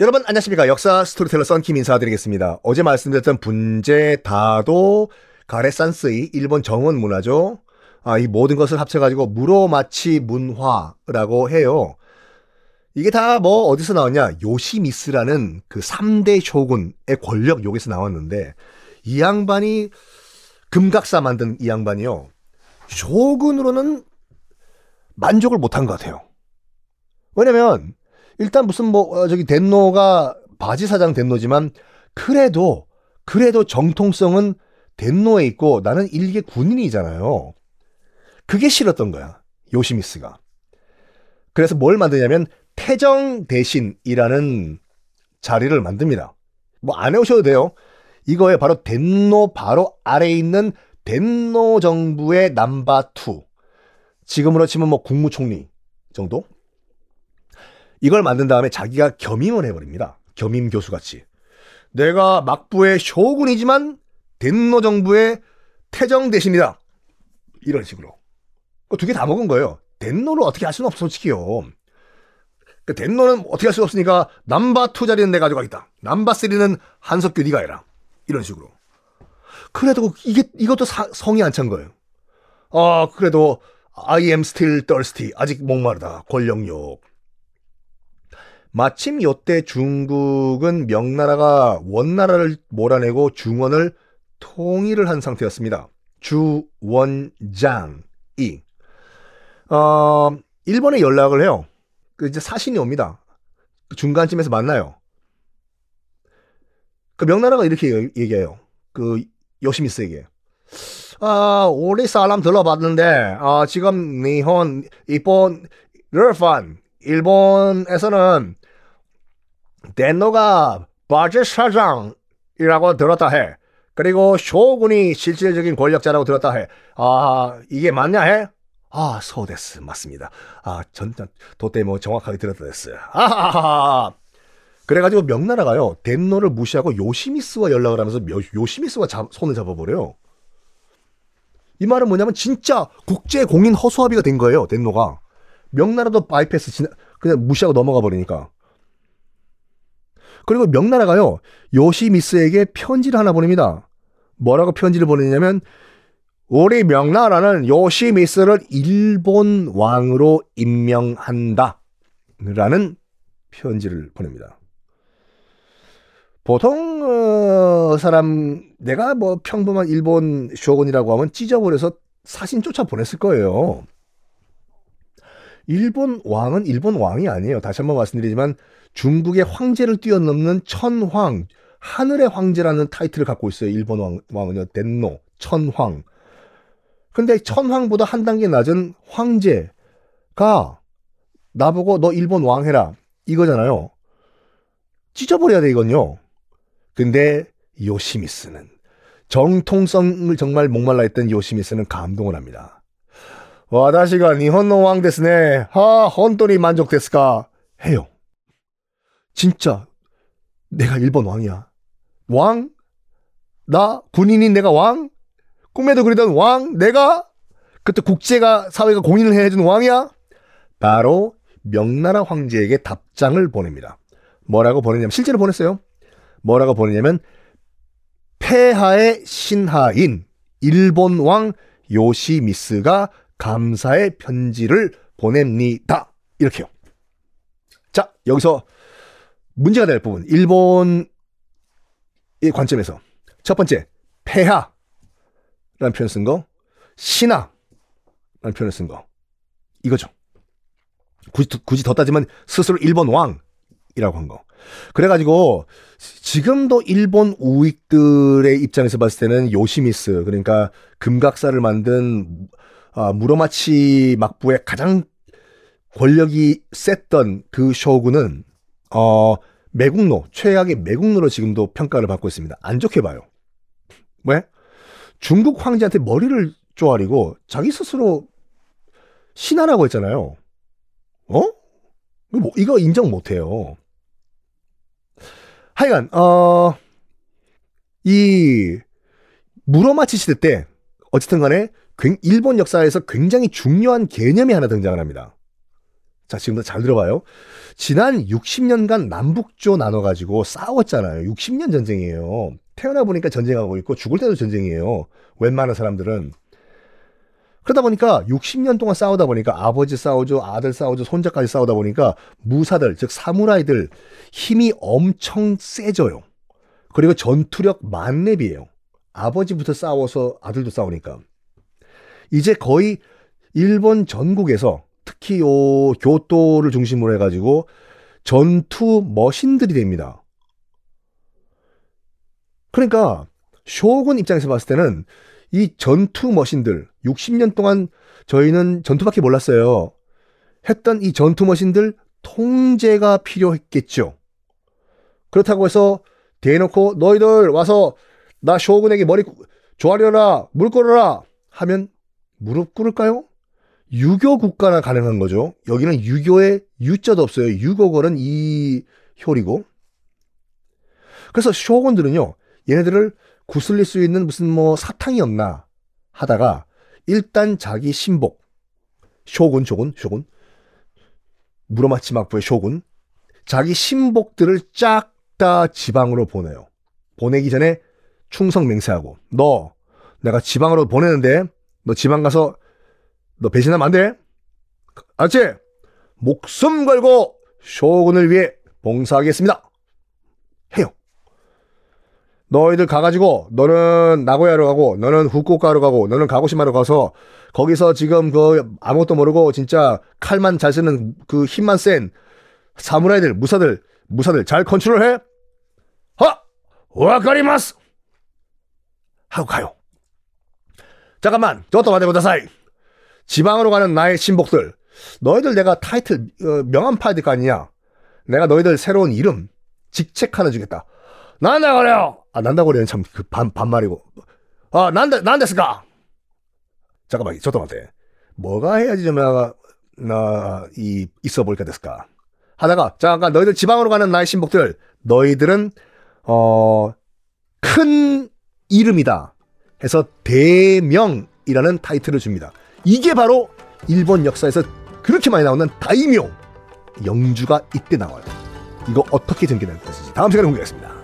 여러분 안녕하십니까 역사 스토리텔러 썬킴 인사드리겠습니다. 어제 말씀드렸던 분재 다도 가레산스이 일본 정원 문화죠. 아, 이 모든 것을 합쳐가지고 무로마치 문화라고 해요. 이게 다 뭐 어디서 나왔냐 요시미쓰라는 그 3대 쇼군의 권력 여기서 나왔는데 이 양반이 금각사 만든 이 양반이요. 쇼군으로는 만족을 못한 것 같아요. 왜냐면 일단 무슨 뭐 어, 저기 덴노가 바지 사장 덴노지만 그래도 그래도 정통성은 덴노에 있고 나는 일개 군인이잖아요. 그게 싫었던 거야. 요시미스가. 그래서 뭘 만드냐면 태정 대신이라는 자리를 만듭니다. 뭐 안 해오셔도 돼요. 이거에 바로 덴노 바로 아래에 있는 덴노 정부의 number two. 지금으로 치면 뭐 국무총리 정도? 이걸 만든 다음에 자기가 겸임을 해버립니다. 겸임 교수같이. 내가 막부의 쇼군이지만 덴노 정부의 태정 대신이다. 이런 식으로. 그두개 다 먹은 거예요. 덴노를 어떻게 할 수는 없어, 솔직히요. 그 덴노는 어떻게 할 수 없으니까 number 2 자리는 내가 가져가겠다. number 3는 한석규 네가 해라. 이런 식으로. 그래도 이게, 이것도 사, 성이 안 찬 거예요. 아, 그래도 I am still thirsty. 아직 목마르다. 권력욕. 마침 요때 중국은 명나라가 원나라를 몰아내고 중원을 통일을 한 상태였습니다. 주원장이 어, 일본에 연락을 해요. 그 이제 사신이 옵니다. 그 중간쯤에서 만나요. 그 명나라가 이렇게 얘기해요. 그 요시미스에게. 아, 우리 사람 들어봤는데, 아, 지금 일본, 일본, 르판, 일본에서는 덴노가 바지 사장이라고 들었다 해. 그리고 쇼군이 실질적인 권력자라고 들었다 해. 아, 이게 맞냐 해? 아, そうです. 맞습니다. 아, 전, 도때 뭐 정확하게 들었다 됐어요. 아하하하. 그래가지고 명나라가요, 덴노를 무시하고 요시미쓰와 연락을 하면서 요시미쓰와 잡, 손을 잡아버려요. 이 말은 뭐냐면 진짜 국제 공인 허수아비가 된 거예요, 덴노가. 명나라도 바이패스 지나, 그냥 무시하고 넘어가 버리니까. 그리고 명나라가요, 요시미쓰에게 편지를 하나 보냅니다. 뭐라고 편지를 보내냐면, 우리 명나라는 요시미스를 일본 왕으로 임명한다. 라는 편지를 보냅니다. 보통 어, 사람 내가 뭐 평범한 일본 쇼군이라고 하면 찢어버려서 사신 쫓아 보냈을 거예요. 일본 왕은 일본 왕이 아니에요. 다시 한번 말씀드리지만 중국의 황제를 뛰어넘는 천황, 하늘의 황제라는 타이틀을 갖고 있어요. 일본 왕, 왕은요. 덴노, 천황. 근데 천황보다 한 단계 낮은 황제가 나보고 너 일본 왕 해라. 이거잖아요. 찢어버려야 돼, 이건요. 근데 요시미스는 정통성을 정말 목말라 했던 요시미스는 감동을 합니다. 왕 데스네. 하, 혼돈이 만족 데스까? 해요. 진짜 내가 일본 왕이야. 왕? 나 군인인 내가 왕? 꿈에도 그리던 왕? 내가? 그때 국제가 사회가 공인을 해준 왕이야? 바로 명나라 황제에게 답장을 보냅니다. 뭐라고 보냈냐면 실제로 보냈어요. 뭐라고 보냈냐면 폐하의 신하인 일본 왕 요시미스가 감사의 편지를 보냅니다. 이렇게요. 자, 여기서 문제가 될 부분. 일본 이 관점에서 첫 번째 폐하라는 표현 쓴 거, 신하라는 표현을 쓴 거. 이거죠. 굳이, 굳이 더 따지면 스스로 일본 왕이라고 한 거. 그래가지고 지금도 일본 우익들의 입장에서 봤을 때는 요시미스 그러니까 금각사를 만든 아, 무로마치 막부의 가장 권력이 셌던 그 쇼군은 어 매국노 최악의 매국노로 지금도 평가를 받고 있습니다. 안 좋게 봐요. 왜? 중국 황제한테 머리를 쪼아리고 자기 스스로 신하라고 했잖아요. 어? 뭐, 이거 인정 못해요. 하여간 어, 이 무로마치 시대 때 어쨌든 간에 일본 역사에서 굉장히 중요한 개념이 하나 등장을 합니다. 자, 지금도 잘 들어봐요. 지난 60년간 남북조 나눠가지고 싸웠잖아요. 60년 전쟁이에요. 태어나 보니까 전쟁하고 있고 죽을 때도 전쟁이에요. 웬만한 사람들은. 그러다 보니까 60년 동안 싸우다 보니까 아버지 싸우죠, 아들 싸우죠, 손자까지 싸우다 보니까 무사들, 즉 사무라이들 힘이 엄청 세져요. 그리고 전투력 만렙이에요. 아버지부터 싸워서 아들도 싸우니까. 이제 거의 일본 전국에서 특히 요 교토를 중심으로 해가지고 전투 머신들이 됩니다. 그러니까 쇼군 입장에서 봤을 때는 이 전투 머신들 60년 동안 저희는 전투밖에 몰랐어요. 했던 이 전투 머신들 통제가 필요했겠죠. 그렇다고 해서 대놓고 너희들 와서 나 쇼군에게 머리 조아려라 물 끓어라 하면 무릎 꿇을까요? 유교 국가나 가능한 거죠. 여기는 유교의 유자도 없어요. 유교걸은 이 효리고. 그래서 쇼군들은요, 얘네들을 구슬릴 수 있는 무슨 뭐 사탕이 없나 하다가 일단 자기 신복, 쇼군, 쇼군, 쇼군, 무로마치 막부의 쇼군, 자기 신복들을 쫙 다 지방으로 보내요. 보내기 전에 충성 맹세하고, 너, 내가 지방으로 보내는데, 너 지방 가서 너 배신하면 안 돼. 알았지? 목숨 걸고 쇼군을 위해 봉사하겠습니다. 해요. 너희들 가가지고 너는 나고야로 가고 너는 후쿠오카로 가고 너는 가고시마로 가서 거기서 지금 그 아무것도 모르고 진짜 칼만 잘 쓰는 그 힘만 센 사무라이들 무사들 무사들 잘 컨트롤해. 하 わかります 하고 가요. 잠깐만 ちょっと待ってください. 지방으로 가는 나의 신복들. 너희들 내가 타이틀 어, 명함 파야 될 거 아니냐? 내가 너희들 새로운 이름 직책 하나 주겠다. 난다 그래요! 아 난다 그래는 참그 반말이고. 아 난다 난데스까? 잠깐만 저도 맞대 뭐가 해야지 좀 나가 나이 있어 볼까 됐을까? 하다가 잠깐 너희들 지방으로 가는 나의 신복들. 너희들은 어 큰 이름이다 해서 대명이라는 타이틀을 줍니다. 이게 바로 일본 역사에서 그렇게 많이 나오는 다이묘 영주가 이때 나와요. 이거 어떻게 전개될 것인지 다음 시간에 공개하겠습니다.